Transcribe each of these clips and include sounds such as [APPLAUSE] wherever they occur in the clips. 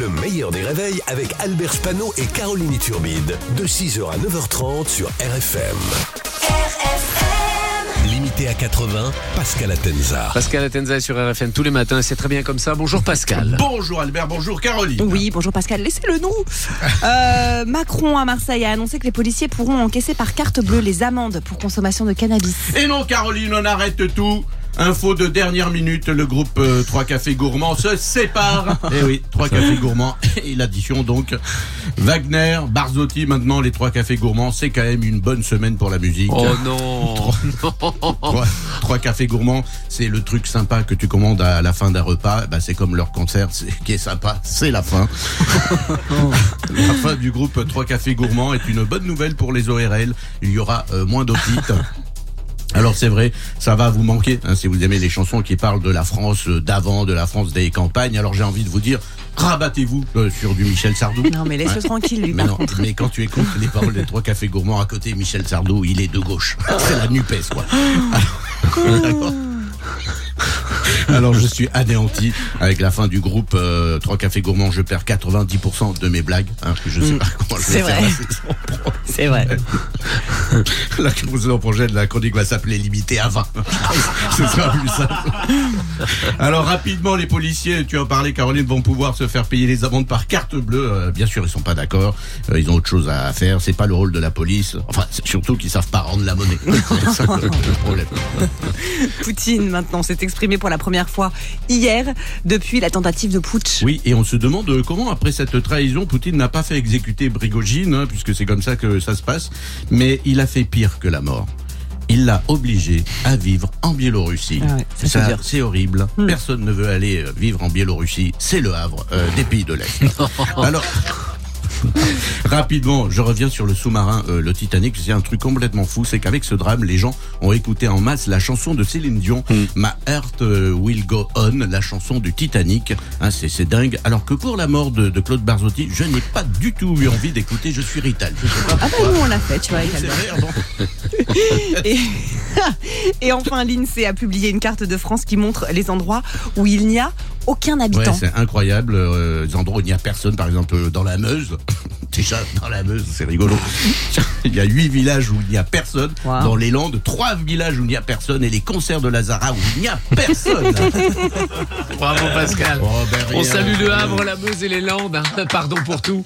Le meilleur des réveils avec Albert Spano et Caroline Turbide. De 6h à 9h30 sur RFM. RFM. Limité à 80, Pascal Atenza. Pascal Atenza est sur RFM tous les matins, c'est très bien comme ça. Bonjour Pascal. Bonjour Albert, bonjour Caroline. Oui, bonjour Pascal, laissez-le nous. [LAUGHS] Euh, Macron à Marseille a annoncé que les policiers pourront encaisser par carte bleue les amendes pour consommation de cannabis. Et non Caroline, on arrête tout. Info de dernière minute, le groupe 3 euh, Cafés Gourmands se sépare. [LAUGHS] Eh oui, 3 Cafés Gourmands et l'addition donc. Wagner, Barzotti, maintenant les 3 Cafés Gourmands, c'est quand même une bonne semaine pour la musique. Oh non [LAUGHS] 3, Cafés Gourmands, c'est le truc sympa que tu commandes à la fin d'un repas. Bah, c'est comme leur concert, qui est sympa, c'est la fin. [LAUGHS] la fin du groupe 3 Cafés Gourmands est une bonne nouvelle pour les ORL. Il y aura euh, moins d'otites. Alors c'est vrai, ça va vous manquer hein, si vous aimez les chansons qui parlent de la France d'avant, de la France des campagnes. Alors j'ai envie de vous dire, rabattez-vous euh, sur du Michel Sardou. Non mais laisse-le tranquille lui. Mais, non, mais quand tu écoutes les paroles des trois cafés gourmands à côté, Michel Sardou, il est de gauche. C'est la Nupes quoi. Alors, [LAUGHS] [LAUGHS] Alors je suis anéanti avec la fin du groupe 3 euh, Cafés Gourmands. Je perds 90% de mes blagues. Hein, je sais mm. pas comment je vais faire. C'est vrai. [LAUGHS] la prochaine projet de la chronique va s'appeler Limité à 20. [LAUGHS] Ce sera plus simple. Alors rapidement, les policiers, tu en parlais Caroline, vont pouvoir se faire payer les amendes par carte bleue. Euh, bien sûr, ils sont pas d'accord. Euh, ils ont autre chose à faire. C'est pas le rôle de la police. Enfin, surtout qu'ils savent pas rendre la monnaie. C'est ça le problème. Poutine maintenant s'est exprimé pour la première fois hier depuis la tentative de putsch. Oui, et on se demande euh, comment après cette trahison, Poutine n'a pas fait exécuter Brigogine, hein, puisque c'est comme ça que ça se passe, mais il a fait pire que la mort il l'a obligé à vivre en Biélorussie. Ah c'est horrible. Hmm. Personne ne veut aller euh, vivre en Biélorussie. C'est le Havre euh, des pays de l'Est. [LAUGHS] Alors. [LAUGHS] Rapidement, je reviens sur le sous-marin, euh, le Titanic. C'est un truc complètement fou, c'est qu'avec ce drame, les gens ont écouté en masse la chanson de Céline Dion, mm. Ma Heart euh, Will Go On, la chanson du Titanic. Hein, c'est dingue. Alors que pour la mort de, Claude Barzotti, je n'ai pas du tout eu envie d'écouter. Je suis Rital. ah bah nous on l'a fait, tu vois. [LAUGHS] et, [LAUGHS] et enfin, l'INSEE a publié une carte de France qui montre les endroits où il n'y a aucun habitant. Ouais, c'est incroyable. Euh, les endroits où il n'y a personne, par exemple dans la Meuse. [LAUGHS] Déjà, dans la Meuse, c'est rigolo. [LAUGHS] il y a huit villages où il n'y a personne. Dans les Landes, trois villages où il n'y a personne. Et les concerts de Lazara où il n'y a personne. [LAUGHS] Bravo Pascal. Oh, ben On salue le Havre, la Meuse et les Landes. Hein. Pardon pour tout.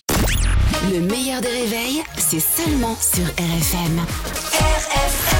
Le meilleur des réveils, c'est seulement sur RFM. RFM.